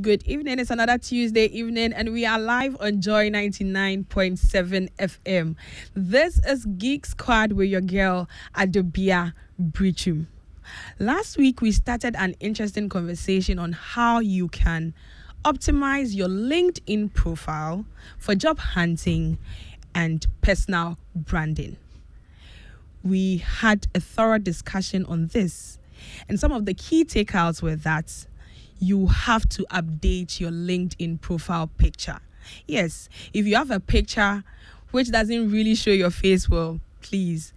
Good evening. It's another Tuesday evening, and we are live on Joy 99.7 FM. This is Geek Squad with your girl, Adobia Brichum. Last week, we started an interesting conversation on how you can optimize your LinkedIn profile for job hunting and personal branding. We had a thorough discussion on this, and some of the key takeouts were that you have to update your LinkedIn profile picture. Yes, if you have a picture which doesn't really show your face well, please,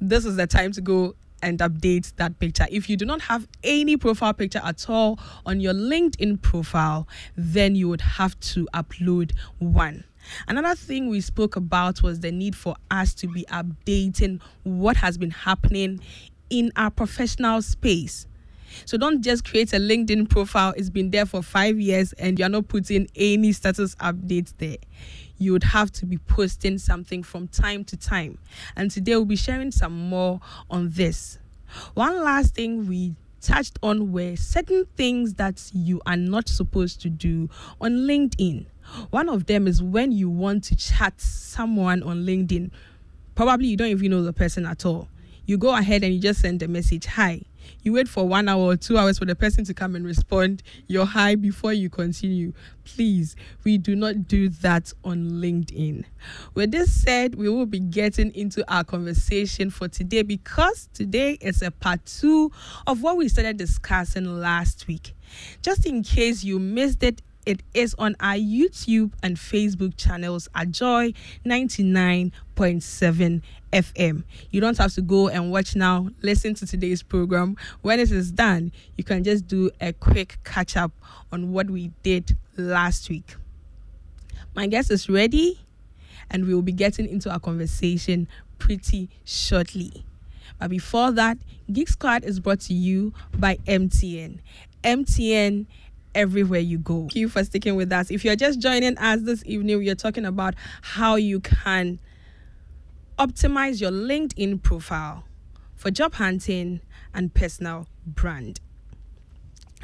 this is the time to go and update that picture. If you do not have any profile picture at all on your LinkedIn profile, then you would have to upload one. Another thing we spoke about was the need for us to be updating what has been happening in our professional space. So don't just create a LinkedIn profile. It's been there for five years and you're not putting any status updates there. You would have to be posting something from time to time. And today we'll be sharing some more on this. One last thing we touched on were certain things that you are not supposed to do on LinkedIn. One of them is when you want to chat someone on LinkedIn. Probably you don't even know the person at all. You go ahead and you just send a message, Hi, you wait for one hour or two hours for the person to come and respond your hi before you continue. Please, we do not do that on LinkedIn. With this said, we will be getting into our conversation for today because today is a part two of what we started discussing last week. Just in case you missed it, it is on our YouTube and Facebook channels at Joy 99.7 FM. You don't have to go and watch now, listen to today's program. When it is done, you can just do a quick catch up on what we did last week. My guest is ready, and we will be getting into our conversation pretty shortly. But before that, Geek Squad is brought to you by MTN. MTN everywhere you go. Thank you for sticking with us. If you're just joining us this evening, we are talking about how you can optimize your LinkedIn profile for job hunting and personal brand.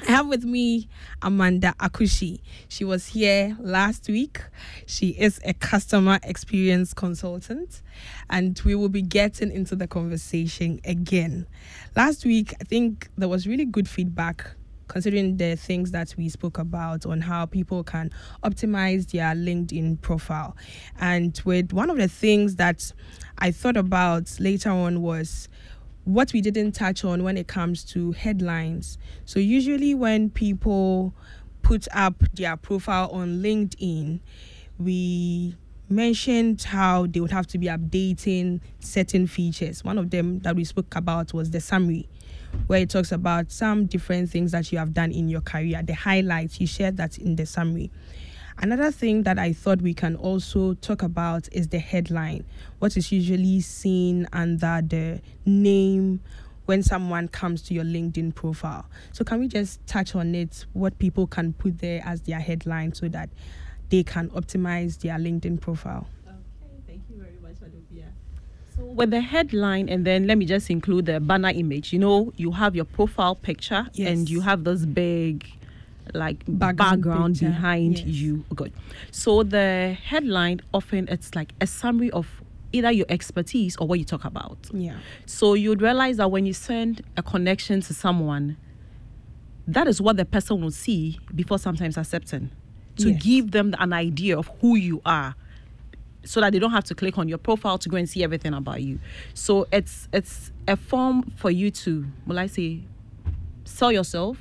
I have with me Amanda Akushi. She was here last week. She is a customer experience consultant, and we will be getting into the conversation again. Last week, I think there was really good feedback considering the things that we spoke about on how people can optimize their LinkedIn profile. And with one of the things that I thought about later on was what we didn't touch on when it comes to headlines. So, usually, when people put up their profile on LinkedIn, we mentioned how they would have to be updating certain features. One of them that we spoke about was the summary where it talks about some different things that you have done in your career, the highlights. You shared that in the summary. Another thing that I thought we can also talk about is the headline, what is usually seen under the name when someone comes to your LinkedIn profile. So, can we just touch on it, what people can put there as their headline so that they can optimize their LinkedIn profile? With the headline and then let me just include the banner image. You know you have your profile picture yes. and you have this big like background, background behind yes. you. Good. So the headline often it's like a summary of either your expertise or what you talk about. Yeah. So you'd realize that when you send a connection to someone that is what the person will see before sometimes accepting to yes. give them an idea of who you are so that they don't have to click on your profile to go and see everything about you. So it's it's a form for you to, will I say, sell yourself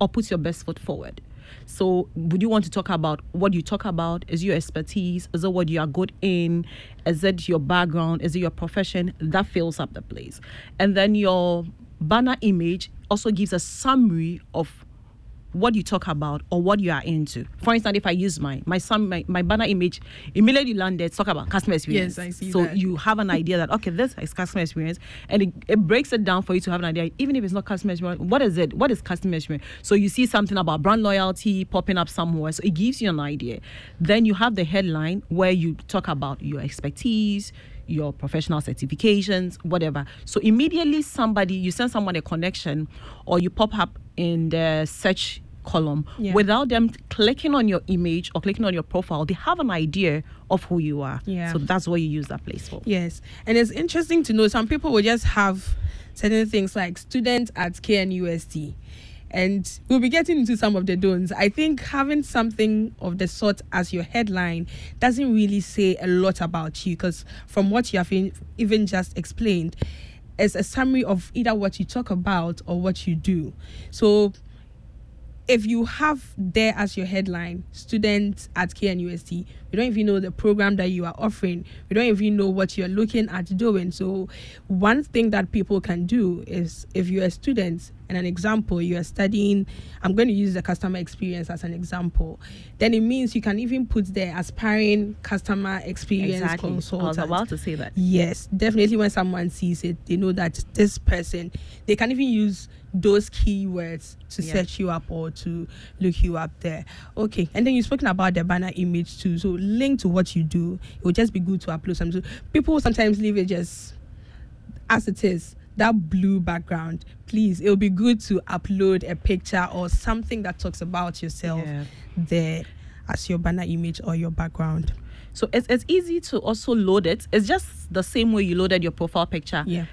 or put your best foot forward. So would you want to talk about what you talk about? Is your expertise? Is it what you are good in? Is it your background? Is it your profession? That fills up the place. And then your banner image also gives a summary of what you talk about or what you are into. For instance, if I use my my son my, my banner image immediately landed talk about customer experience. Yes, I see. So that. you have an idea that okay, this is customer experience, and it, it breaks it down for you to have an idea, even if it's not customer experience. What is it? What is customer experience? So you see something about brand loyalty popping up somewhere, so it gives you an idea. Then you have the headline where you talk about your expertise your professional certifications, whatever. So immediately somebody, you send someone a connection or you pop up in the search column Yeah. without them clicking on your image or clicking on your profile they have an idea of who you are Yeah. so that's what you use that place for Yes, and it's interesting to know some people will just have certain things like student at KNUST, and we'll be getting into some of the don'ts. I think having something of the sort as your headline doesn't really say a lot about you because from what you have in, even just explained, it's a summary of either what you talk about or what you do. So if you have there as your headline students at KNUST, we don't even know the program that you are offering. We don't even know what you're looking at doing. So, one thing that people can do is if you're a student and an example, you are studying, I'm going to use the customer experience as an example, then it means you can even put there aspiring customer experience exactly i consultant. was about to say that Yes, definitely. When someone sees it, they know that this person. They can even use those keywords to Yeah. search you up or to look you up there. Okay, and then you've spoken about the banner image too. So link to what you do. It will just be good to upload some. So people sometimes leave it just as it is. That blue background, please. It will be good to upload a picture or something that talks about yourself Yeah. there as your banner image or your background. so it's, it's easy to also load it it's just the same way you loaded your profile picture Yeah.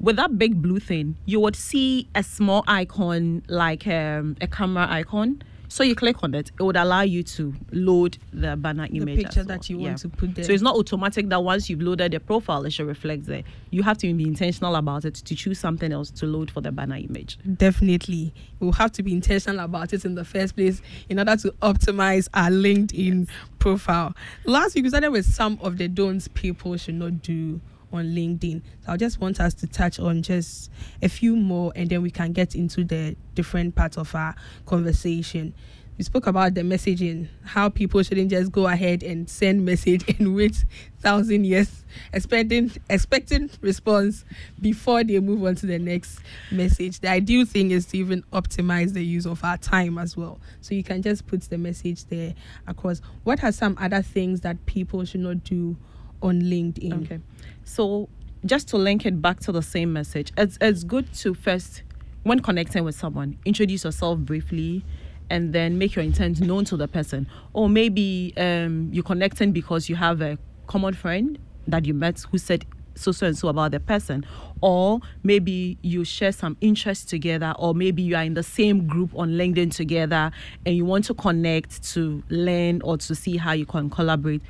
With that big blue thing, you would see a small icon like um, a camera icon. So you click on it, it would allow you to load the banner The image. as picture well. that you Yeah. want to put there. So it's not automatic that once you've loaded the profile, it should reflect there. You have to be intentional about it to choose something else to load for the banner image. definitely we'll have to be intentional about it in the first place in order to optimize our linkedin profile last week we started with some of the don'ts people should not do on linkedin. So i just want us to touch on just a few more and then we can get into the different parts of our conversation. We spoke about the messaging how people shouldn't just go ahead and send message and wait thousand years expecting expecting response before they move on to the next message. The ideal thing is to even optimize the use of our time as well. So you can just put the message there across. What are some other things that people should not do on linkedin? Okay. So just to link it back to the same message, it's it's good to first, when connecting with someone, introduce yourself briefly and then make your intent known to the person. Or maybe um, you're connecting because you have a common friend that you met who said so so and so about the person or maybe you share some interests together or maybe you are in the same group on linkedin together and you want to connect to learn or to see how you can collaborate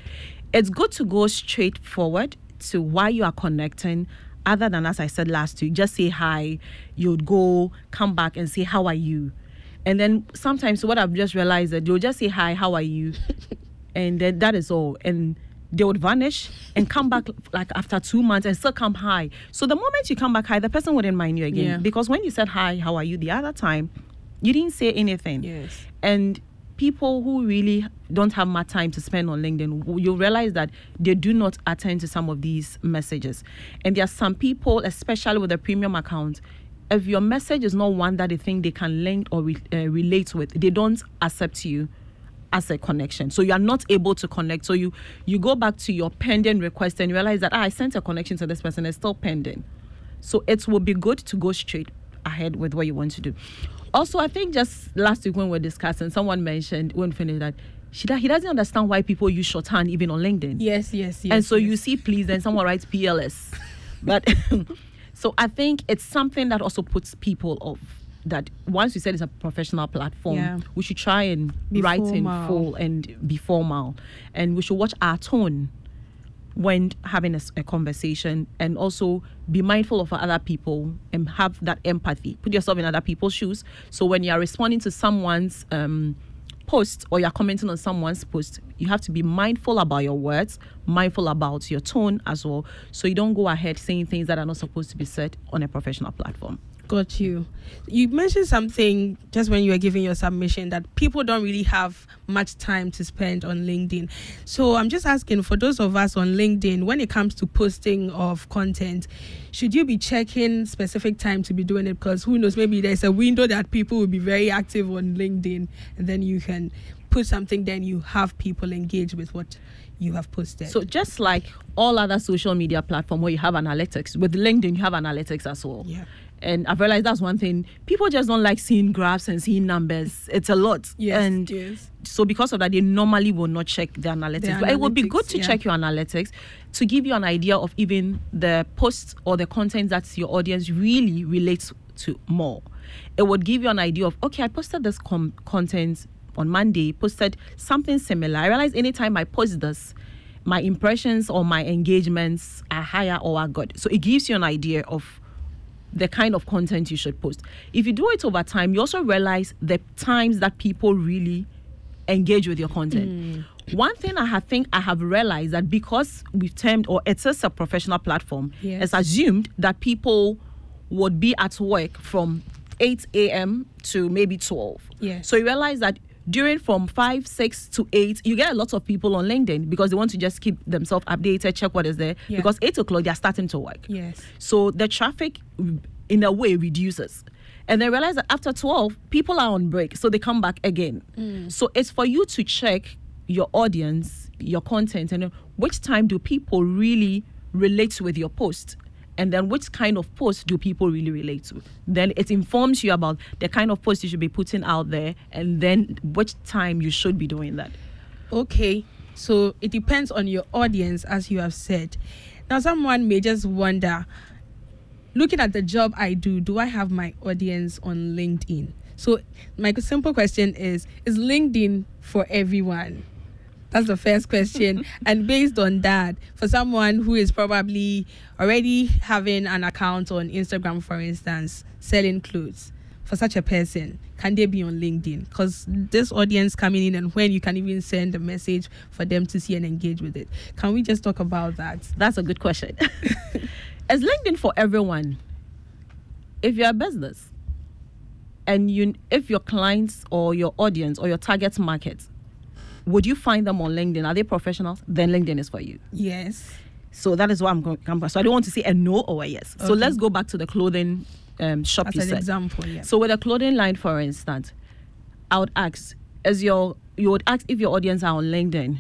it's good to go straight forward to why you are connecting other than as i said last week just say hi you'd go come back and say how are you? And then sometimes what i've just realized that you'll just say hi how are you? And then that is all. And they would vanish and come back like after two months and still come hi. So the moment you come back hi the person wouldn't mind you again. Yeah. because when you said hi how are you the other time you didn't say anything. Yes. And people who really don't have much time to spend on LinkedIn, you'll realize that they do not attend to some of these messages. And there are some people, especially with a premium account, if your message is not one that they think they can link or re- uh, relate with, they don't accept you as a connection. So you are not able to connect. So you you go back to your pending request and realize that ah, I sent a connection to this person, it's still pending. So it will be good to go straight ahead with what you want to do. Also, I think just last week when we were discussing, someone mentioned when finished that she, he doesn't understand why people use shorthand even on LinkedIn. yes yes yes and so you see, please, then someone writes PLS. But so I think it's something that also puts people off. That once we said it's a professional platform, Yeah. we should try and Be write in full and be formal, and we should watch our tone when having a conversation and also be mindful of other people and have that empathy. Put yourself in other people's shoes. So when you're responding to someone's um, post or you're commenting on someone's post you have to be mindful about your words mindful about your tone as well. So you don't go ahead saying things that are not supposed to be said on a professional platform Got you. You mentioned something just when you were giving your submission that people don't really have much time to spend on LinkedIn. So I'm just asking for those of us on LinkedIn, when it comes to posting of content, should you be checking specific time to be doing it? Because who knows, maybe there's a window that people will be very active on LinkedIn, and then you can put something, then you have people engage with what you have posted. so just like all other social media platform where you have analytics with linkedin you have analytics as well yeah. And I've realized that's one thing. People just don't like seeing graphs and seeing numbers. It's a lot. Yes, and yes. so because of that, they normally will not check the analytics. but it would be good to yeah. check your analytics to give you an idea of even the posts or the content that your audience really relates to more. It would give you an idea of okay, I posted this com- content on Monday, posted something similar. I realize anytime I post this, my impressions or my engagements are higher or are good. So it gives you an idea of the kind of content you should post. If you do it over time, you also realize the times that people really engage with your content. Mm. One thing I have think I have realized that because we've termed or it is a professional platform, Yes. it's assumed that people would be at work from 8 a.m. to maybe 12. Yes. So you realize that during from 5, 6 to 8, you get a lot of people on LinkedIn because they want to just keep themselves updated, check what is there. Yeah. Because 8 o'clock, they're starting to work. Yes. So the traffic, in a way, reduces. And they realize that after 12, people are on break. So they come back again. Mm. So it's for you to check your audience, your content, and which time do people really relate with your post. And then which kind of post do people really relate to? Then it informs you about the kind of post you should be putting out there and then which time you should be doing that. Okay, so it depends on your audience, as you have said. Now, someone may just wonder looking at the job I do, do I have my audience on LinkedIn? So, my simple question is Is LinkedIn for everyone? That's the first question. and based on that, for someone who is probably already having an account on Instagram, for instance, selling clothes, for such a person, can they be on LinkedIn? Because this audience coming in and when you can even send a message for them to see and engage with it. Can we just talk about that? That's a good question. Is LinkedIn for everyone? If you're a business and you if your clients or your audience or your target market, would you find them on LinkedIn? Are they professionals? Then LinkedIn is for you. Yes. So that is what I'm going to come back. So I don't want to say a no or a yes. So let's go back to the clothing um, shop As an said. example, yeah. So with a clothing line, for instance, I would ask, as your you would ask if your audience are on LinkedIn,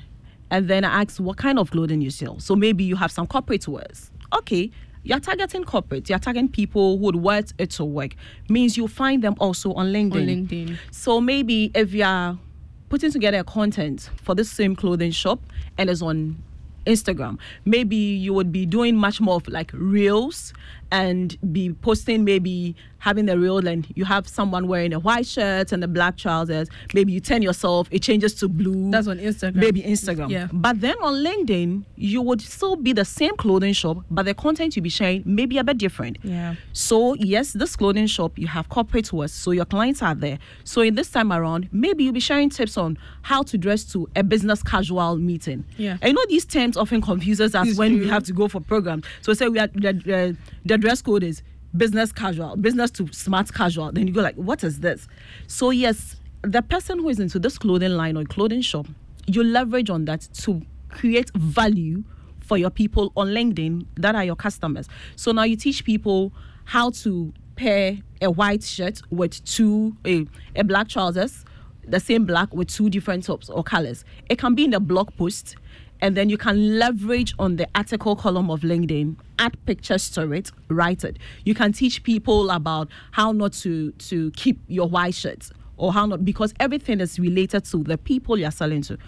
and then I ask what kind of clothing you sell. So maybe you have some corporate wears. Okay, you're targeting corporate. You're targeting people who would wear it to work. Means you find them also on LinkedIn. on LinkedIn. So maybe if you're putting together content for this same clothing shop and it's on Instagram, maybe you would be doing much more of like reels and be posting maybe having the reel and you have someone wearing a white shirt and the black trousers. Maybe you turn yourself, it changes to blue. That's on Instagram. Maybe Instagram. Yeah. But then on LinkedIn, you would still be the same clothing shop, but the content you'll be sharing may be a bit different. Yeah. So yes, this clothing shop you have corporate wears, so your clients are there. So in this time around, maybe you'll be sharing tips on how to dress to a business casual meeting. Yeah. And you know these terms often confuses us It's when we have to go for programs. So say we are the, the, the uh, dress code is business casual, business to smart casual. Then you go like, what is this? So yes, the person who is into this clothing line or clothing shop, you leverage on that to create value for your people on LinkedIn that are your customers. So now you teach people how to pair a white shirt with two a, a black trousers, the same black with two different tops or colors. It can be in a blog post and then you can leverage on the article column of LinkedIn, add pictures to it, write it. You can teach people about how not to to keep your white shirts or how not because everything is related to the people you're selling to.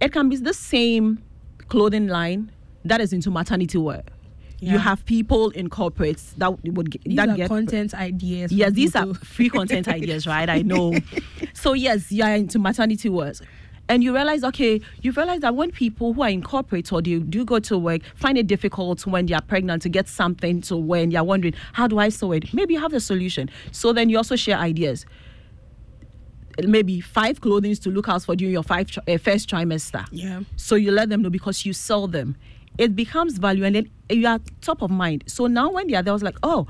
It can be the same clothing line that is into maternity wear. Yeah. You have people in corporates that would get, These that are get content ideas. Yes, these are free content ideas, right? I know. So yes, you are into maternity wears. And you realize, okay, you realize that when people who are in corporate or they do go to work find it difficult when they are pregnant to get something to wear and you're wondering, how do I sew it? Maybe you have the solution. So then you also share ideas. Maybe five clothings to look out for during your five uh, first trimester. Yeah. So you let them know because you sell them. It becomes value and then you are top of mind. So now when they are there, I was like, oh,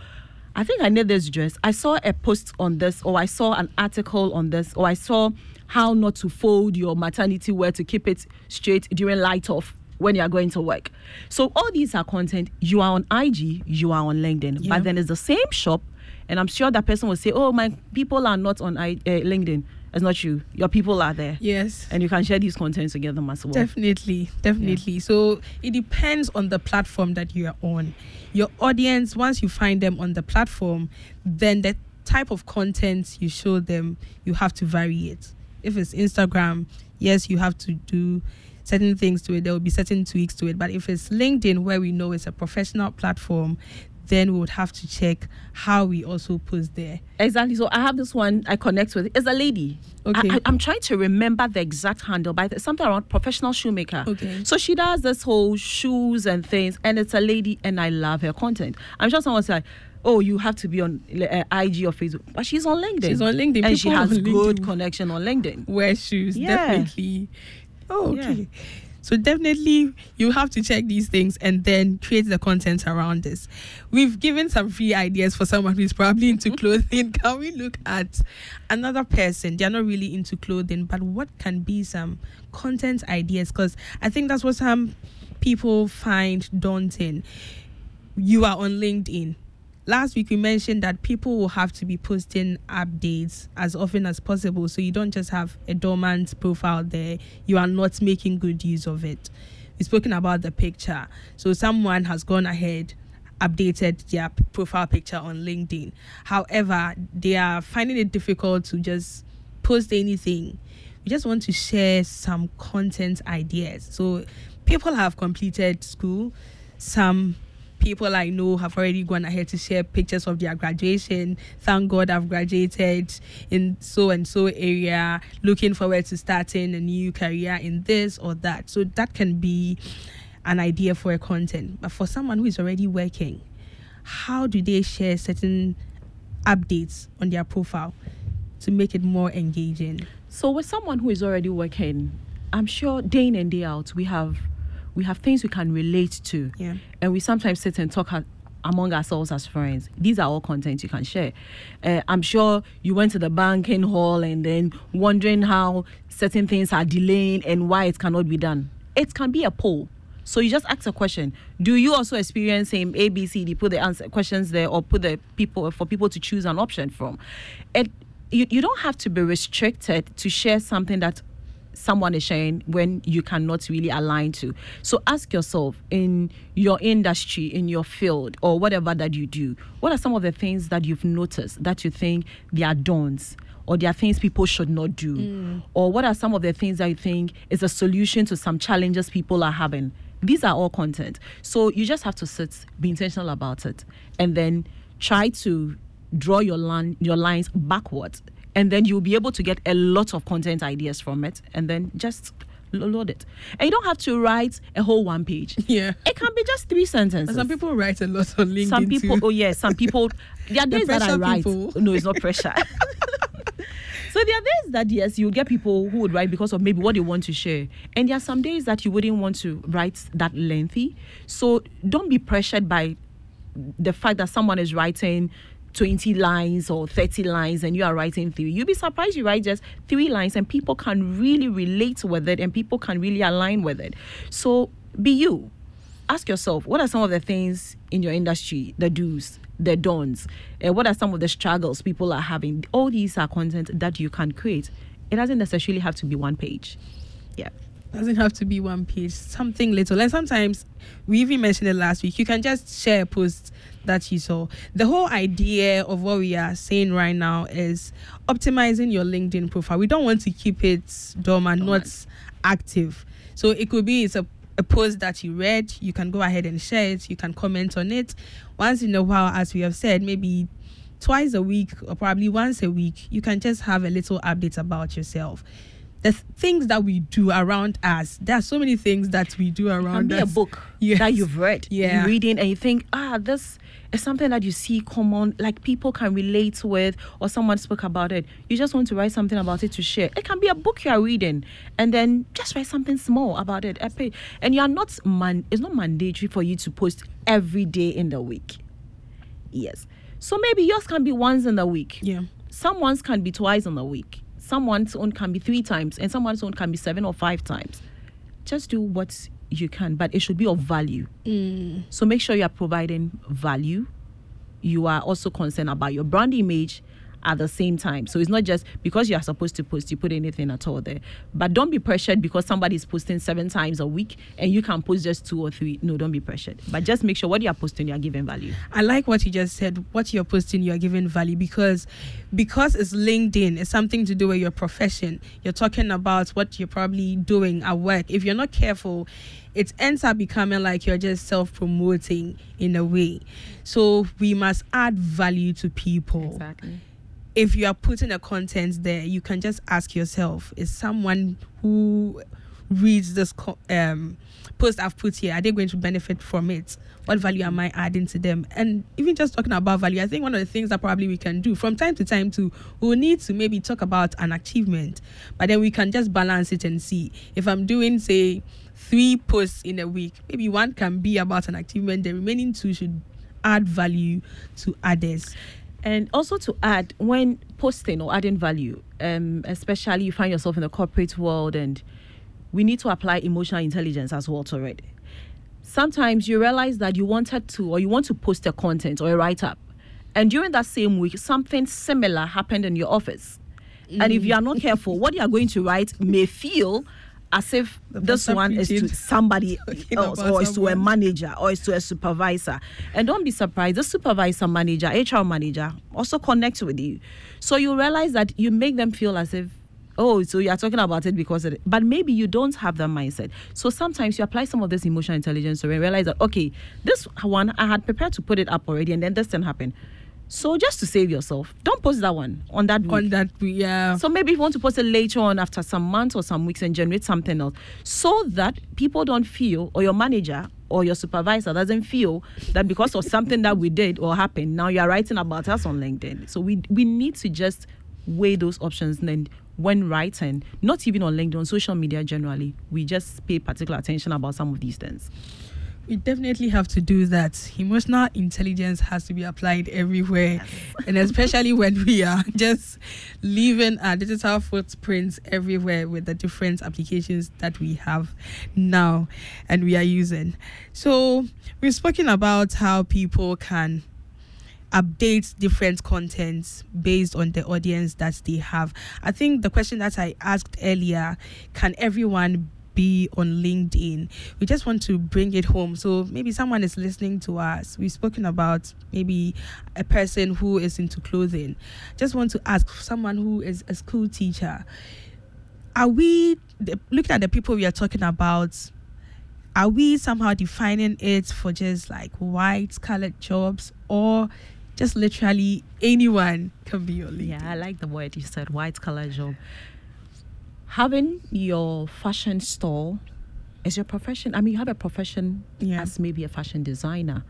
I think I need this dress. I saw a post on this, or I saw an article on this, or I saw how not to fold your maternity wear to keep it straight during light off when you are going to work. So all these are content. You are on IG, you are on LinkedIn, Yeah. but then it's the same shop, and I'm sure that person will say, "Oh, my people are not on I, uh, LinkedIn." It's not you. Your people are there. Yes. And you can share these contents together as well. Definitely, definitely. Yeah. So it depends on the platform that you are on. Your audience, once you find them on the platform, then the type of content you show them, you have to vary it. If it's Instagram, yes, you have to do certain things to it. There will be certain tweaks to it. But if it's LinkedIn, where we know it's a professional platform, then we would have to check how we also post there. Exactly. So I have this one I connect with. It's a lady. Okay. I, am trying to remember the exact handle, but it's something around professional shoemaker. Okay. So she does this whole shoes and things, and it's a lady, and I love her content. I'm sure someone's like, oh, you have to be on uh, IG or Facebook. But she's on LinkedIn. She's on LinkedIn. And People she has good connection on LinkedIn. Wear shoes, yeah. definitely. Oh, okay. Yeah. So definitely you have to check these things and then create the content around this. We've given some free ideas for someone who's probably into clothing. Can we look at another person? They're not really into clothing, but what can be some content ideas? Because I think that's what some people find daunting. You are on LinkedIn last week we mentioned that people will have to be posting updates as often as possible. So you don't just have a dormant profile there. You are not making good use of it. We've spoken about the picture. So someone has gone ahead updated their profile picture on linkedin. However they are finding it difficult to just post anything. We just want to share some content ideas. So people have completed school. Some people I know have already gone ahead to share pictures of their graduation. Thank God I've graduated in so and so area, looking forward to starting a new career in this or that. So that can be an idea for a content. But for someone who is already working, how do they share certain updates on their profile to make it more engaging? So with someone who is already working, I'm sure day in and day out we have we have things we can relate to. Yeah. And we sometimes sit and talk among ourselves as friends. These are all content you can share. Uh, I'm sure you went to the banking hall and then wondering how certain things are delaying and why it cannot be done. It can be a poll. So you just ask a question. Do you also experience same A, B, C, D? Put the answer questions there, or put the people for people to choose an option from. It you, you don't have to be restricted to share something that someone is sharing when you cannot really align to. So ask yourself in your industry, in your field, or whatever that you do, what are some of the things that you've noticed that you think they are dawns? Or there are things people should not do? Mm. Or what are some of the things that you think is a solution to some challenges people are having? These are all content. So you just have to sit, be intentional about it, and then try to draw your line your lines backwards and then you'll be able to get a lot of content ideas from it and then just load it. And you don't have to write a whole one page. Yeah. It can be just three sentences. And some people write a lot on LinkedIn. Some people, too. oh yes, some people. There are days the that I write. People. No, it's not pressure. so there are days that yes, you get people who would write because of maybe what they want to share, and there are some days that you wouldn't want to write that lengthy. So don't be pressured by the fact that someone is writing 20 lines or 30 lines and you are writing three. You'll be surprised you write just three lines and people can really relate with it and people can really align with it. So be you. Ask yourself, what are some of the things in your industry, the do's, the don'ts? and what are some of the struggles people are having? All these are content that you can create. It doesn't necessarily have to be one page. Yeah doesn't have to be one page something little. And sometimes we even mentioned it last week you can just share a post that you saw. The whole idea of what we are saying right now is optimizing your linkedin profile. We don't want to keep it dormant not active. So it could be it's a, a post that you read you can go ahead and share it you can comment on it. Once in a while as we have said maybe twice a week or probably once a week you can just have a little update about yourself the things that we do around us. There are so many things that we do around it can us. Be a book yes. that you've read, yeah, you're reading, and you think, ah, this is something that you see common, like people can relate with, or someone spoke about it. You just want to write something about it to share. It can be a book you are reading, and then just write something small about it. And you are not man. It's not mandatory for you to post every day in the week. Yes. So maybe yours can be once in the week. Yeah. Someone's can be twice in the week someone's own can be three times and someone's own can be seven or five times. Just do what you can, but it should be of value. Mm. So make sure you are providing value. You are also concerned about your brand image at the same time. So it's not just because you are supposed to post, you put anything at all there. But don't be pressured because somebody is posting seven times a week and you can post just two or three. No, don't be pressured. But just make sure what you are posting, you are giving value. I like what you just said. What you're posting, you are giving value because because it's LinkedIn, it's something to do with your profession. You're talking about what you're probably doing at work. If you're not careful, it ends up becoming like you're just self promoting in a way. So we must add value to people. Exactly. If you are putting a content there, you can just ask yourself: Is someone who reads this co- um, post I've put here, are they going to benefit from it? What value am I adding to them? And even just talking about value, I think one of the things that probably we can do from time to time to we'll need to maybe talk about an achievement, but then we can just balance it and see if I'm doing say three posts in a week, maybe one can be about an achievement, the remaining two should add value to others. And also to add, when posting or adding value, um, especially you find yourself in the corporate world, and we need to apply emotional intelligence as well to it. Sometimes you realize that you wanted to, or you want to post a content or a write up, and during that same week, something similar happened in your office. Mm. And if you are not careful, what you are going to write may feel as if the this one is to somebody else or is to a manager or is to a supervisor. And don't be surprised, the supervisor manager, HR manager also connects with you. So you realize that you make them feel as if oh, so you're talking about it because it. But maybe you don't have that mindset. So sometimes you apply some of this emotional intelligence and realize that, okay, this one, I had prepared to put it up already and then this didn't happen. So just to save yourself, don't post that one on that week. On that week, yeah. So maybe if you want to post it later on after some months or some weeks and generate something else, so that people don't feel or your manager or your supervisor doesn't feel that because of something that we did or happened, now you're writing about us on LinkedIn. So we we need to just weigh those options and then when writing, not even on LinkedIn, on social media generally, we just pay particular attention about some of these things we definitely have to do that. Emotional intelligence has to be applied everywhere, yes. and especially when we are just leaving our digital footprints everywhere with the different applications that we have now and we are using. So, we've spoken about how people can update different contents based on the audience that they have. I think the question that I asked earlier can everyone be on LinkedIn. We just want to bring it home. So maybe someone is listening to us. We've spoken about maybe a person who is into clothing. Just want to ask someone who is a school teacher. Are we looking at the people we are talking about? Are we somehow defining it for just like white colored jobs or just literally anyone can be your leader? Yeah, I like the word you said, white collar job having your fashion store is your profession. I mean, you have a profession yeah. as maybe a fashion designer.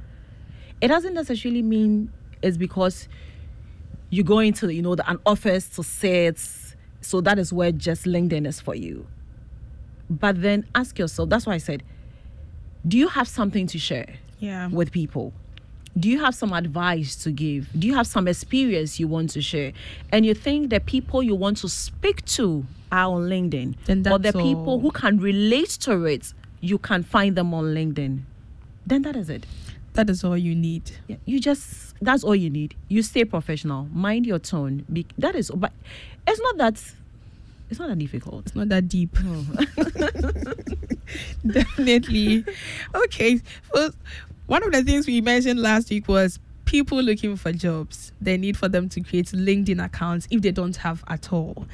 It doesn't necessarily mean it's because you go into you know the, an office to sit. So that is where just LinkedIn is for you. But then ask yourself. That's why I said, do you have something to share? Yeah. With people do you have some advice to give? Do you have some experience you want to share? And you think the people you want to speak to are on LinkedIn, or the all. people who can relate to it, you can find them on LinkedIn. Then that is it. That is all you need. Yeah, you just that's all you need. You stay professional. Mind your tone. Be, that is, but it's not that. It's not that difficult. It's not that deep. No. Definitely. Okay. Well, one of the things we mentioned last week was people looking for jobs. They need for them to create LinkedIn accounts if they don't have at all.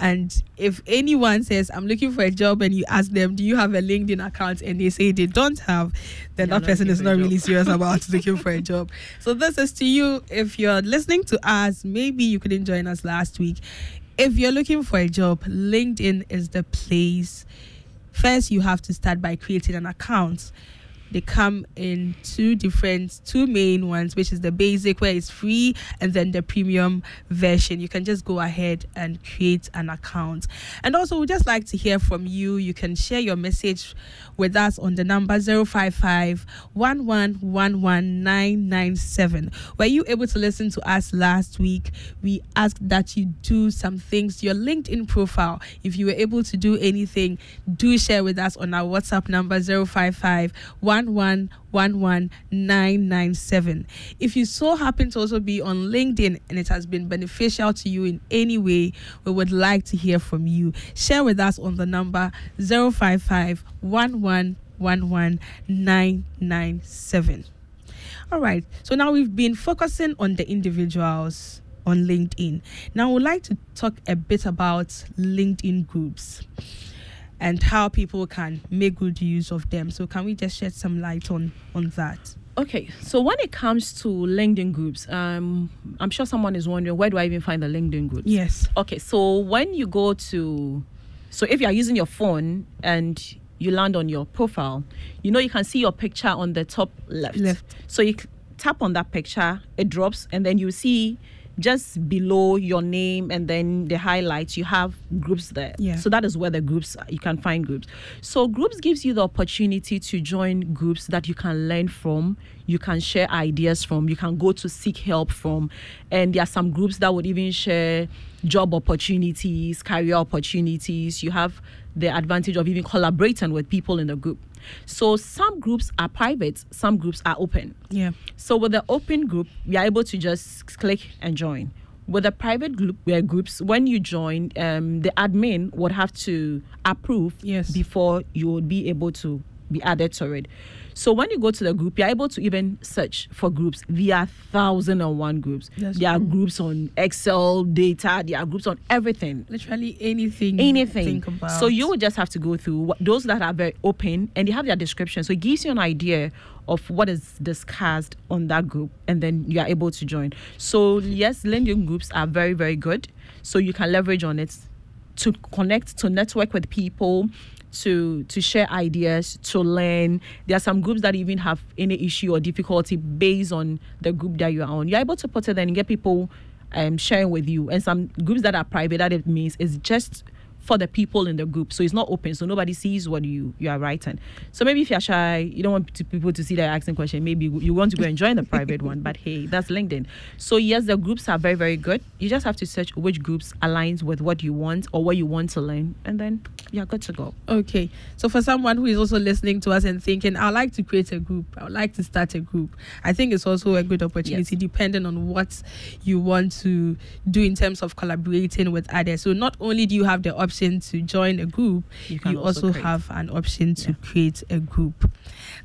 And if anyone says, I'm looking for a job, and you ask them, Do you have a LinkedIn account? and they say they don't have, then you're that person is not really serious about looking for a job. So, this is to you. If you're listening to us, maybe you couldn't join us last week. If you're looking for a job, LinkedIn is the place. First, you have to start by creating an account they come in two different two main ones which is the basic where it's free and then the premium version. You can just go ahead and create an account. And also we'd just like to hear from you. You can share your message with us on the number 055 were you able to listen to us last week? We asked that you do some things. Your linkedin profile if you were able to do anything do share with us on our whatsapp number 055 1 1111997. If you so happen to also be on LinkedIn and it has been beneficial to you in any way, we would like to hear from you. Share with us on the number 055 1111997. All right, so now we've been focusing on the individuals on LinkedIn. Now, we'd like to talk a bit about LinkedIn groups and how people can make good use of them. So, can we just shed some light on on that? Okay, so when it comes to LinkedIn groups, um, I'm sure someone is wondering where do I even find the LinkedIn groups? Yes. Okay, so when you go to, so if you are using your phone and you land on your profile, you know you can see your picture on the top left. Left. So you tap on that picture, it drops, and then you see just below your name and then the highlights you have groups there. Yeah. so that is where the groups you can find groups. So groups gives you the opportunity to join groups that you can learn from you can share ideas from you can go to seek help from. And there are some groups that would even share job opportunities career opportunities. You have the advantage of even collaborating with people in the group so some groups are private some groups are open Yeah. so with the open group, we are able to just click and join. With the private group, where groups, when you join, um, the admin would have to approve Yes. before you would be able to be added to it. So when you go to the group, you're able to even search for groups. There are thousand and one groups. That's there are groups on Excel data. There are groups on everything Literally anything. anything. So you would just have to go through what, those that are very open and they have their description. So it gives you an idea of what is discussed on that group, and then you are able to join. So yes, LinkedIn groups are very very good. So you can leverage on it to connect, to network with people. To, to share ideas to learn there are some groups that even have any issue or difficulty based on the group that you are on you're able to put it there and get people um, sharing with you. And some groups that are private, that it means is just for the people in the group. So it's not open, so nobody sees what you you are writing. So maybe if you're shy, you don't want to, people to see that you're asking question. Maybe you- you want to go and join the private one. But hey, that's LinkedIn. So yes, the groups are very very good. You just have to search which groups aligns with what you want or what you want to learn, and then you're good to go. Okay. So for someone who is also listening to us and thinking, I'd like to create a group, I would like to start a group, I think it's also a good opportunity depending on what you want to do in terms of collaborating with others. So not only do you have the option to join a group, You you, also, also have an option to Yeah. create a group.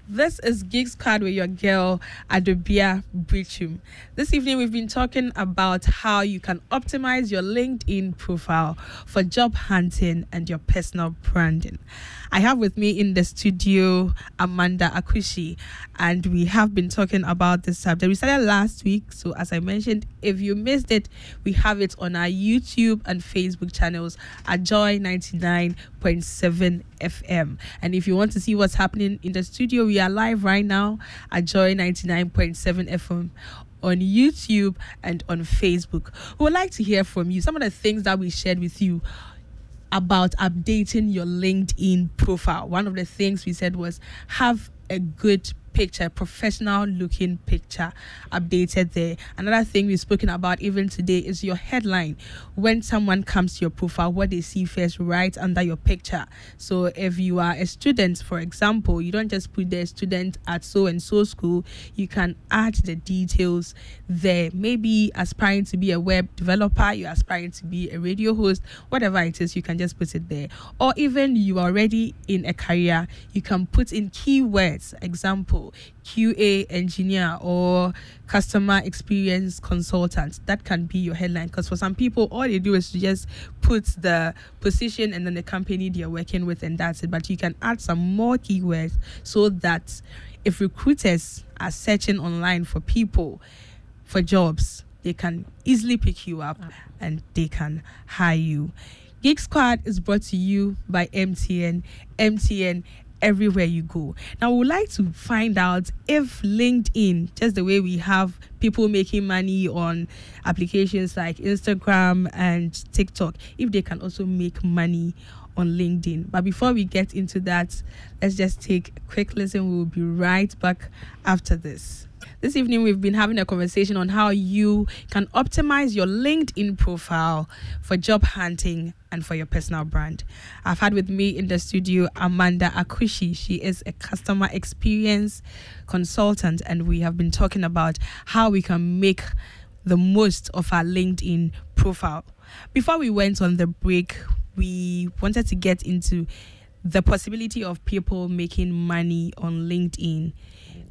This is Geek Squad with your girl Adobia Brichum. This evening we've been talking about how you can optimize your LinkedIn profile for job hunting and your personal branding. I have with me in the studio Amanda Akushi, and we have been talking about this subject. We started last week, so as I mentioned, if you missed it, we have it on our YouTube and Facebook channels at Joy 99.7 FM. And if you want to see what's happening in the studio, we are live right now at Joy 99.7 FM on YouTube and on Facebook. We would like to hear from you. Some of the things that we shared with you about updating your LinkedIn profile. One of the things we said was have a good picture, professional looking picture updated there. Another thing we've spoken about even today is your headline. When someone comes to your profile, what they see first right under your picture. So if you are a student, for example, you don't just put the student at so and so school, you can add the details there. Maybe aspiring to be a web developer, you're aspiring to be a radio host, whatever it is, you can just put it there. Or even you are already in a career, you can put in keywords, example, QA engineer or customer experience consultant. That can be your headline because for some people, all they do is just put the position and then the company they're working with, and that's it. But you can add some more keywords so that if recruiters are searching online for people for jobs, they can easily pick you up ah. and they can hire you. Geek Squad is brought to you by MTN. MTN everywhere you go. Now, we would like to find out if LinkedIn, just the way we have people making money on applications like Instagram and TikTok, if they can also make money on LinkedIn. But before we get into that, let's just take a quick listen. We will be right back after this. This evening, we've been having a conversation on how you can optimize your LinkedIn profile for job hunting and for your personal brand. I've had with me in the studio Amanda Akushi. She is a customer experience consultant, and we have been talking about how we can make the most of our LinkedIn profile. Before we went on the break, we wanted to get into the possibility of people making money on LinkedIn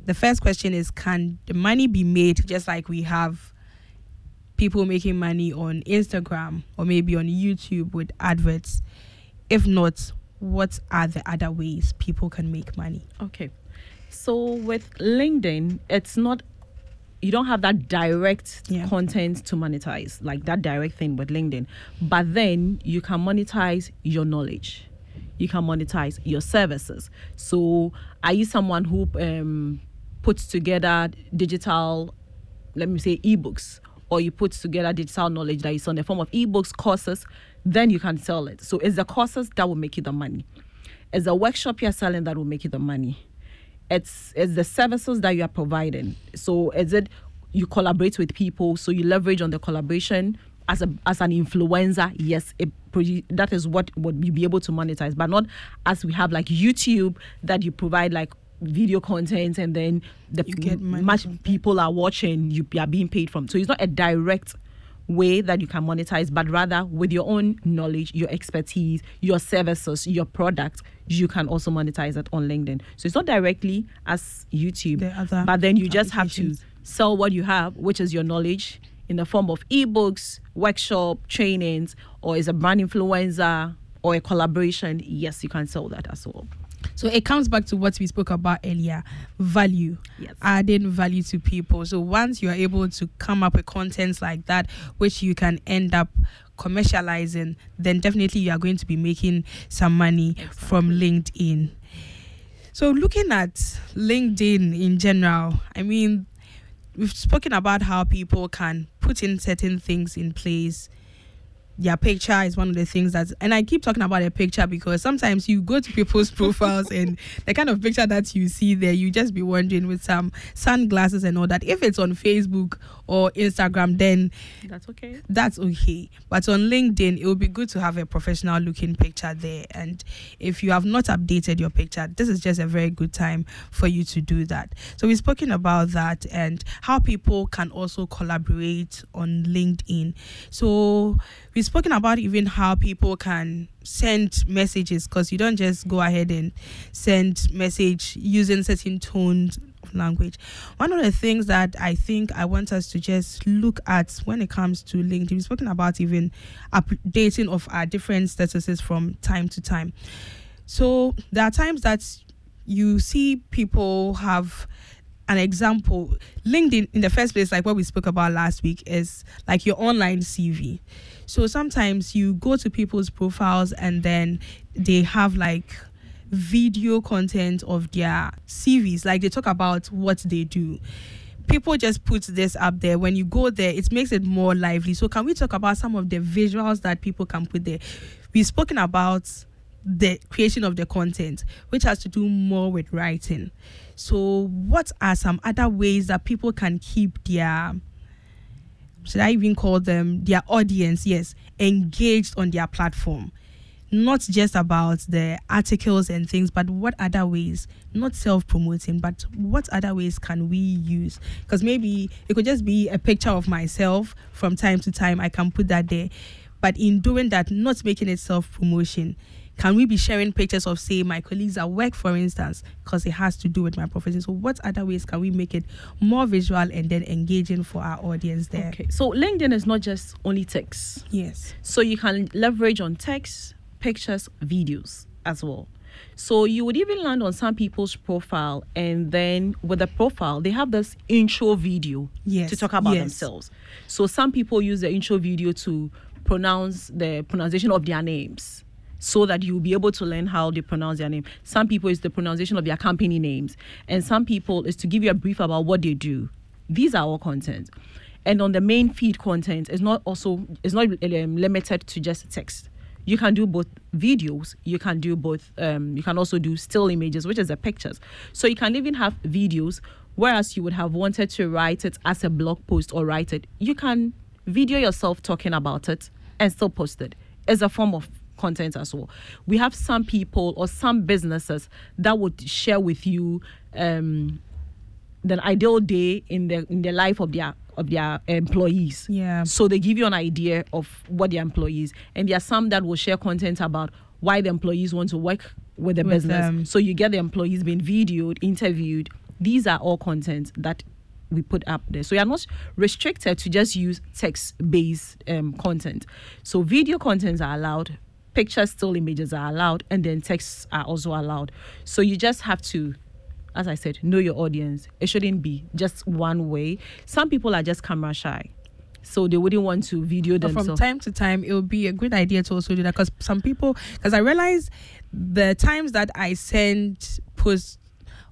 the first question is can the money be made just like we have people making money on Instagram or maybe on YouTube with adverts? If not, what are the other ways people can make money? Okay. So with LinkedIn, it's not you don't have that direct yeah. content to monetize, like that direct thing with LinkedIn. But then you can monetize your knowledge. You can monetize your services. So are you someone who um, puts together digital, let me say, ebooks, or you put together digital knowledge that is on the form of ebooks, courses, then you can sell it. So it's the courses that will make you the money. It's the workshop you're selling that will make you the money. It's it's the services that you are providing. So is it you collaborate with people, so you leverage on the collaboration as a as an influencer, yes, it, that is what would you be able to monetize, but not as we have like YouTube that you provide like video content and then the much people are watching you are being paid from. So it's not a direct way that you can monetize but rather with your own knowledge your expertise your services your product you can also monetize it on linkedin. So it's not directly as youtube the but then you just have to sell what you have which is your knowledge in the form of ebooks workshop trainings or is a brand influencer or a collaboration. Yes you can sell that as well so it comes back to what we spoke about earlier value, yes. adding value to people. So once you are able to come up with contents like that, which you can end up commercializing, then definitely you are going to be making some money exactly. from LinkedIn. So looking at LinkedIn in general, I mean, we've spoken about how people can put in certain things in place their picture is one of the things that and I keep talking about a picture because sometimes you go to people's profiles and the kind of picture that you see there you just be wondering with some sunglasses and all that. If it's on Facebook or Instagram then that's okay. that's okay. But on LinkedIn it would be good to have a professional looking picture there. And if you have not updated your picture this is just a very good time for you to do that. So we've spoken about that and how people can also collaborate on LinkedIn. So we spoken about even how people can send messages because you don't just go ahead and send message using certain tones of language. One of the things that I think I want us to just look at when it comes to LinkedIn, we've spoken about even updating of our different statuses from time to time. So there are times that you see people have an example linkedin in the first place like what we spoke about last week is like your online cv so sometimes you go to people's profiles and then they have like video content of their CVs, like they talk about what they do. People just put this up there. When you go there, it makes it more lively. So, can we talk about some of the visuals that people can put there? We've spoken about the creation of the content, which has to do more with writing. So, what are some other ways that people can keep their should I even call them their audience, yes, engaged on their platform. Not just about the articles and things, but what other ways, not self promoting, but what other ways can we use? Because maybe it could just be a picture of myself from time to time, I can put that there. But in doing that, not making it self promotion, can we be sharing pictures of, say, my colleagues at work, for instance, because it has to do with my profession? So, what other ways can we make it more visual and then engaging for our audience there? Okay. So, LinkedIn is not just only text. Yes. So, you can leverage on text, pictures, videos as well. So you would even land on some people's profile, and then with the profile, they have this intro video yes. to talk about yes. themselves. So some people use the intro video to pronounce the pronunciation of their names so that you'll be able to learn how they pronounce their name. Some people is the pronunciation of their company names, and some people is to give you a brief about what they do. These are all content. And on the main feed content, it's not also it's not um, limited to just text. You can do both videos. You can do both. Um, you can also do still images, which is the pictures. So you can even have videos. Whereas you would have wanted to write it as a blog post or write it, you can video yourself talking about it and still post it as a form of content as well. We have some people or some businesses that would share with you um, the ideal day in the in the life of their of their employees. Yeah. So they give you an idea of what their employees, and there are some that will share content about why the employees want to work with the With business. them. So you get the employees being videoed, interviewed. These are all content that we put up there. So you're not restricted to just use text-based um, content. So video contents are allowed, pictures, still images are allowed, and then texts are also allowed. So you just have to as I said, know your audience. It shouldn't be just one way. Some people are just camera shy. So they wouldn't want to video But from time to time, it would be a good idea to also do that because some people, because I realize the times that I send posts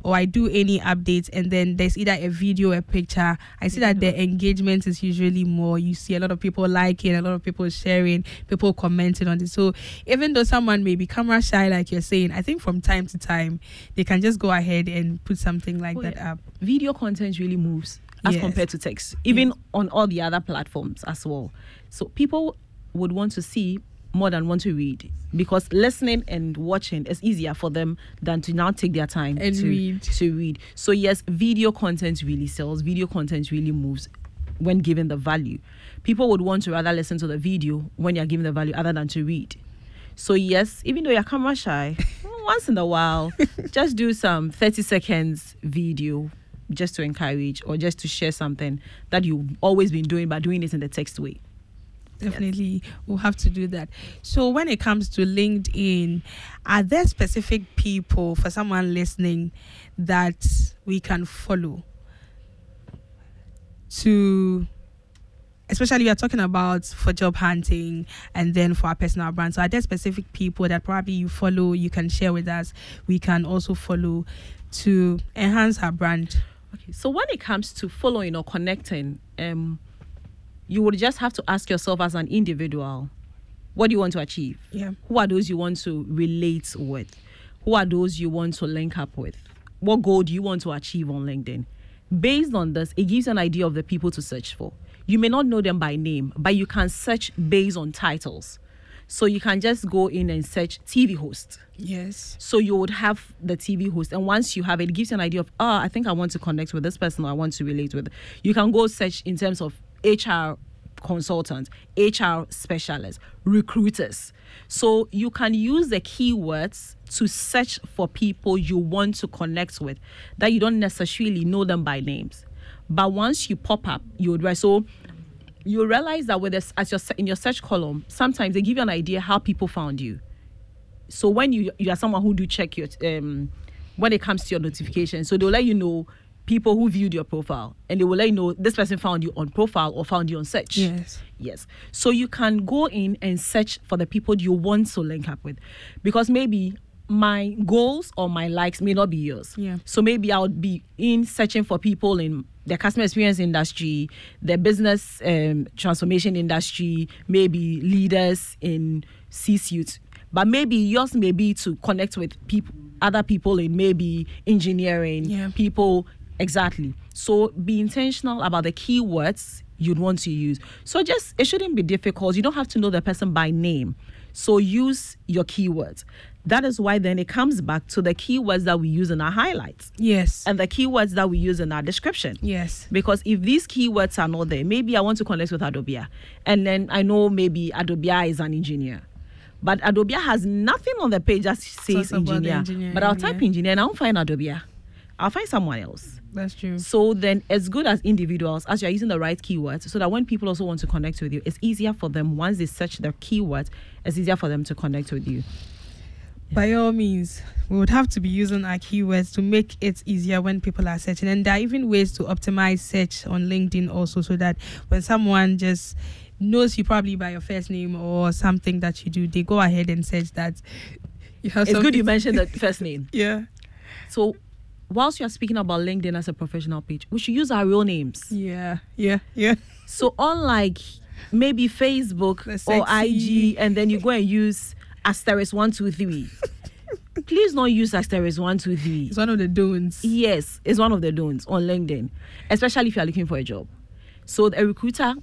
or I do any updates and then there's either a video or a picture, I see that the mm-hmm. engagement is usually more. You see a lot of people liking, a lot of people sharing, people commenting on it. So even though someone may be camera shy, like you're saying, I think from time to time they can just go ahead and put something like Oh, that yeah. up. Video content really moves as Yes. compared to text, even on all the other platforms as well. So people would want to see more than want to read because listening and watching is easier for them than to now take their time And to read. to read. So yes, video content really sells. Video content really moves when given the value. People would want to rather listen to the video when you're given the value other than to read. So yes, even though you're camera shy, once in a while, just do some 30 seconds video just to encourage or just to share something that you've always been doing but doing it in the text way. Definitely, we'll have to do that. So, when it comes to LinkedIn, are there specific people for someone listening that we can follow to, especially we are talking about for job hunting and then for our personal brand? So, are there specific people that probably you follow, you can share with us, we can also follow to enhance our brand? Okay, so when it comes to following or connecting, um, you would just have to ask yourself as an individual, what do you want to achieve? Yeah. Who are those you want to relate with? Who are those you want to link up with? What goal do you want to achieve on LinkedIn? Based on this, it gives an idea of the people to search for. You may not know them by name, but you can search based on titles. So you can just go in and search TV host. Yes. So you would have the TV host, and once you have it, it gives you an idea of, oh, I think I want to connect with this person. Or I want to relate with. You can go search in terms of HR consultants, HR specialists, recruiters. So you can use the keywords to search for people you want to connect with that you don't necessarily know them by names. But once you pop up, you would write. So you realize that with this, as your in your search column, sometimes they give you an idea how people found you so when you you are someone who do check your um when it comes to your notifications so they'll let you know people who viewed your profile and they will let you know this person found you on profile or found you on search Yes. yes so you can go in and search for the people you want to link up with because maybe my goals or my likes may not be yours Yeah. so maybe i would be in searching for people in the customer experience industry the business um, transformation industry maybe leaders in c-suite but maybe yours may be to connect with people other people in maybe engineering Yeah. people exactly so be intentional about the keywords you'd want to use so just it shouldn't be difficult you don't have to know the person by name so use your keywords that is why then it comes back to the keywords that we use in our highlights Yes. and the keywords that we use in our description yes. because if these keywords are not there, maybe I want to connect with Adobia, and then I know maybe Adobia is an engineer, but Adobia has nothing on the page that says Talks about the engineer. engineer, But I'll type engineer and I won't find Adobia. I'll find someone else. That's true. So then, as good as individuals, as you're using the right keywords, so that when people also want to connect with you, it's easier for them once they search their keywords. It's easier for them to connect with you. by all means, we would have to be using our keywords to make it easier when people are searching. And there are even ways to optimize search on LinkedIn also, so that when someone just knows you probably by your first name or something that you do, they go ahead and search that. You have It's good you mentioned the first name. Yeah. So, whilst you're speaking about LinkedIn as a professional page, we should use our real names. Yeah. Yeah. Yeah. So unlike maybe Facebook or IG, and then you go and use asterisk one two three. Please don't use asterisk one two three. It's one of the don'ts. Yes, it's one of the don'ts on LinkedIn, especially if you are looking for a job. So a recruiter,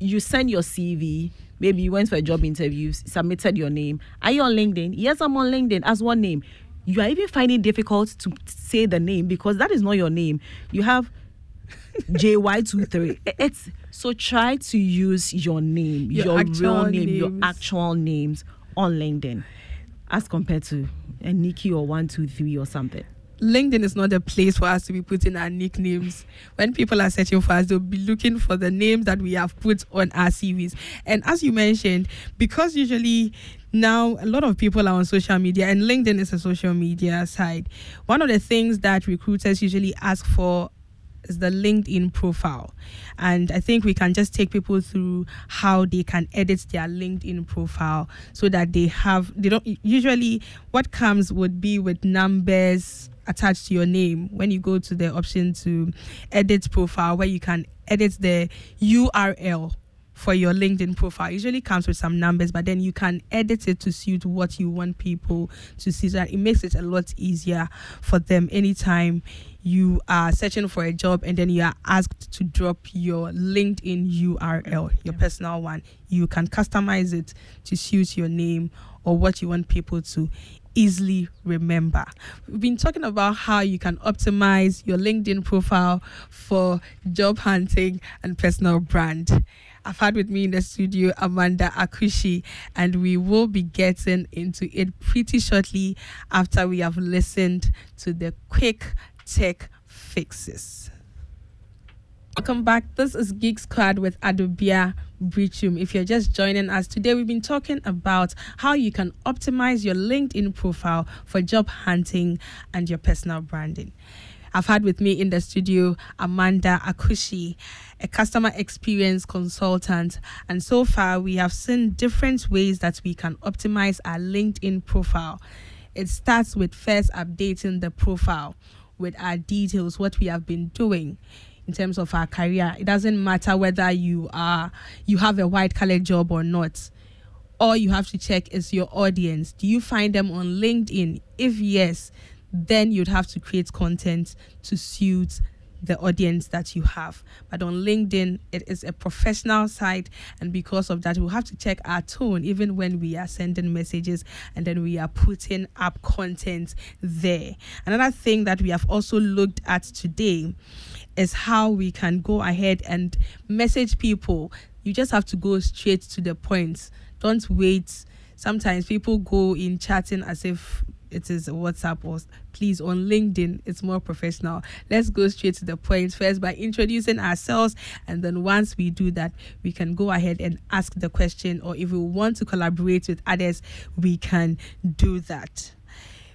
you send your CV. Maybe you went for a job interview, submitted your name. Are you on LinkedIn? Yes, I'm on LinkedIn. As one name, you are even finding it difficult to say the name because that is not your name. You have JY23. It's so try to use your name, Your your, real name, your actual names on LinkedIn, as compared to a Nikki or one two three or something. LinkedIn is not a place for us to be putting our nicknames. When people are searching for us, they'll be looking for the names that we have put on our CVs. And as you mentioned, because usually now a lot of people are on social media and LinkedIn is a social media site, one of the things that recruiters usually ask for is the LinkedIn profile. And I think we can just take people through how they can edit their LinkedIn profile so that they have they don't usually what comes would be with numbers attached to your name when you go to the option to edit profile where you can edit the URL for your LinkedIn profile. It usually comes with some numbers, but then you can edit it to suit what you want people to see. So that it makes it a lot easier for them anytime you are searching for a job and then you are asked to drop your LinkedIn URL, your personal one. You can customize it to suit your name or what you want people to easily remember. We've been talking about how you can optimize your LinkedIn profile for job hunting and personal brand. I've had with me in the studio Amanda Akushi, and we will be getting into it pretty shortly after we have listened to the quick tech fixes. Welcome back. This is Geek Squad with Adobia Breachum. If you're just joining us today, we've been talking about how you can optimize your LinkedIn profile for job hunting and your personal branding. I've had with me in the studio Amanda Akushi, a customer experience consultant. And so far, we have seen different ways that we can optimize our LinkedIn profile. It starts with first updating the profile with our details, what we have been doing in terms of our career. It doesn't matter whether you are you have a white collar job or not. All you have to check is your audience. Do you find them on LinkedIn? If yes, then you'd have to create content to suit the audience that you have. But on LinkedIn, it is a professional site, and because of that, we'll have to check our tone even when we are sending messages and then we are putting up content there. Another thing that we have also looked at today is how we can go ahead and message people. You just have to go straight to the point. Don't wait. Sometimes people go in chatting as if it is WhatsApp or please on LinkedIn, it's more professional. Let's go straight to the point first by introducing ourselves. And then once we do that, we can go ahead and ask the question. Or if we want to collaborate with others, we can do that.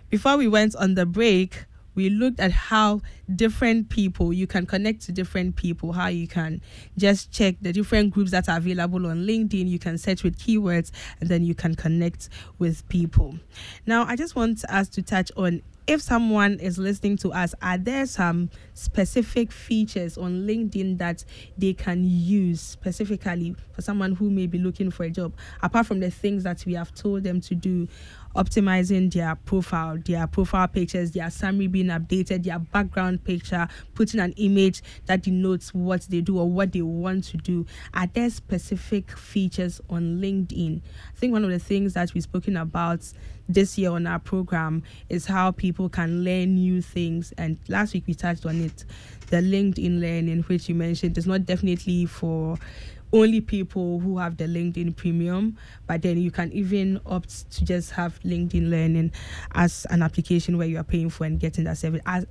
Before we went on the break, we looked at how different people you can connect to different people how you can just check the different groups that are available on linkedin you can search with keywords and then you can connect with people. Now i just want us to touch on if someone is listening to us are there some specific features on linkedin that they can use specifically for someone who may be looking for a job apart from the things that we have told them to do optimizing their profile, their profile pictures, their summary being updated, their background picture, putting an image that denotes what they do or what they want to do. Are there specific features on LinkedIn? I think one of the things that we've spoken about this year on our program is how people can learn new things. And last week we touched on it. The LinkedIn learning, which you mentioned, is not definitely for only people who have the LinkedIn premium, but then you can even opt to just have LinkedIn Learning as an application where you are paying for and getting that service. As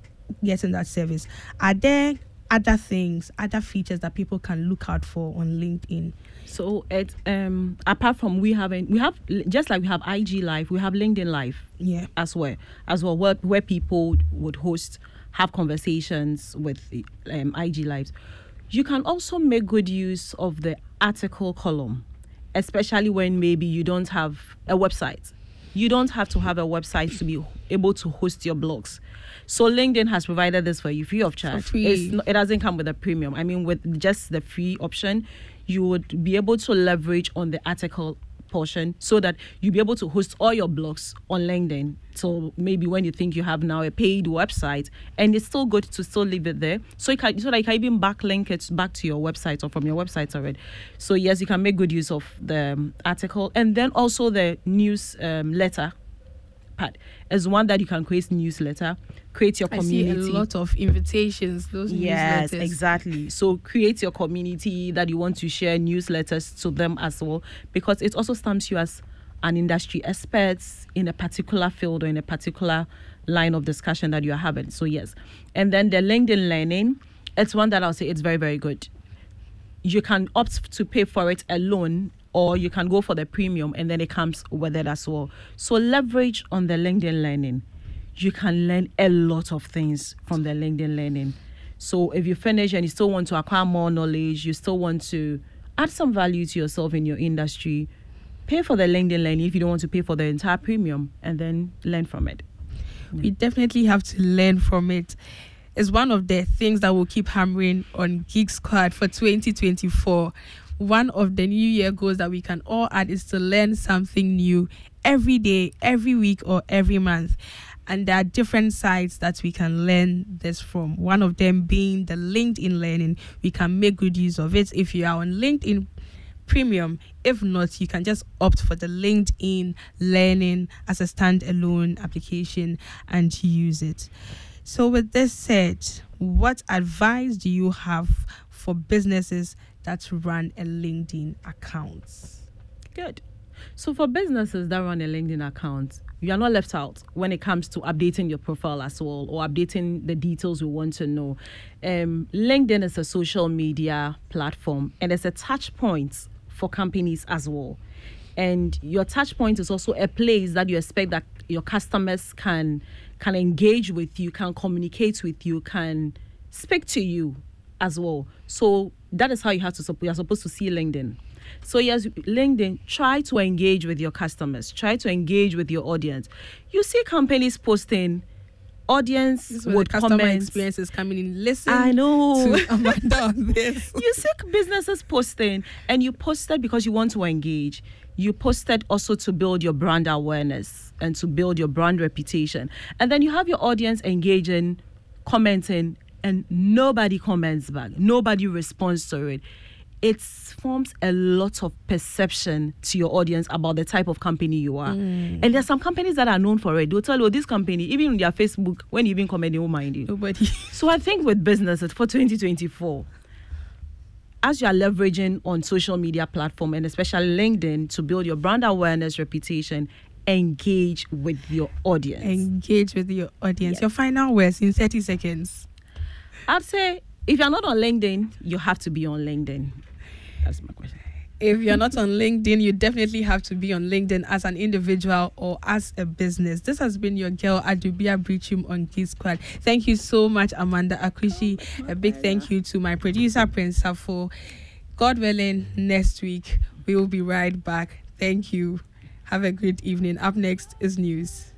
getting that service, are there other things, other features that people can look out for on LinkedIn? So it um apart from we having we have just like we have IG Live, we have LinkedIn Live Yeah. as well as well where where people would host have conversations with um, IG Lives. You can also make good use of the article column, especially when maybe you don't have a website. You don't have to have a website to be able to host your blogs. So LinkedIn has provided this for you free of charge. free. Not, it doesn't come with a premium. I mean, with just the free option, you would be able to leverage on the article portion so that you'll be able to host all your blogs on LinkedIn. So maybe when you think you have now a paid website and it's still good to still leave it there. So you can so that you can even backlink it back to your website or from your website already. So yes, you can make good use of the um, article and then also the news um, letter part as one that you can create newsletter create your community. I see a lot of invitations. Those yes, newsletters. exactly. So create your community that you want to share newsletters to them as well, because it also stamps you as an industry expert in a particular field or in a particular line of discussion that you are having. So yes, and then the LinkedIn Learning, it's one that I'll say it's very very good. You can opt to pay for it alone or you can go for the premium and then it comes with it as well. So leverage on the LinkedIn Learning you can learn a lot of things from the LinkedIn learning. So if you finish and you still want to acquire more knowledge, you still want to add some value to yourself in your industry, pay for the LinkedIn learning if you don't want to pay for the entire premium and then learn from it. We definitely have to learn from it. It's one of the things that will keep hammering on Geek Squad for 2024. One of the New Year goals that we can all add is to learn something new every day, every week, or every month and there are different sites that we can learn this from. One of them being the LinkedIn Learning. We can make good use of it if you are on LinkedIn Premium. If not, you can just opt for the LinkedIn Learning as a standalone application and use it. So, with this said, what advice do you have for businesses that run a LinkedIn account? Good. So, for businesses that run a LinkedIn account, you are not left out when it comes to updating your profile as well or updating the details you want to know. Um, LinkedIn is a social media platform and it's a touch point for companies as well. And your touch point is also a place that you expect that your customers can can engage with you, can communicate with you, can speak to you as well. So that is how you have to support. you're supposed to see LinkedIn. So yes, LinkedIn, try to engage with your customers, try to engage with your audience. You see companies posting audience would customer comment. experiences coming in. Listen, I know. to Amanda on this. you see businesses posting, and you posted because you want to engage. You posted also to build your brand awareness and to build your brand reputation, and then you have your audience engaging, commenting, and nobody comments back. Nobody responds to it it forms a lot of perception to your audience about the type of company you are. Mm. And there's some companies that are known for it. They'll tell you, oh, this company, even on their Facebook, when you even comment, they won't mind you. Nobody. so I think with businesses for 2024, as you are leveraging on social media platform and especially LinkedIn to build your brand awareness, reputation, engage with your audience. Engage with your audience. Yes. Your final words in 30 seconds. I'd say if you're not on LinkedIn, you have to be on LinkedIn. That's my question. If you're not on LinkedIn, you definitely have to be on LinkedIn as an individual or as a business. This has been your girl Adobia Breachum on Geek Squad. Thank you so much, Amanda Akushi. A big thank you to my producer Prince Safo. God willing, next week we will be right back. Thank you. Have a great evening. Up next is news.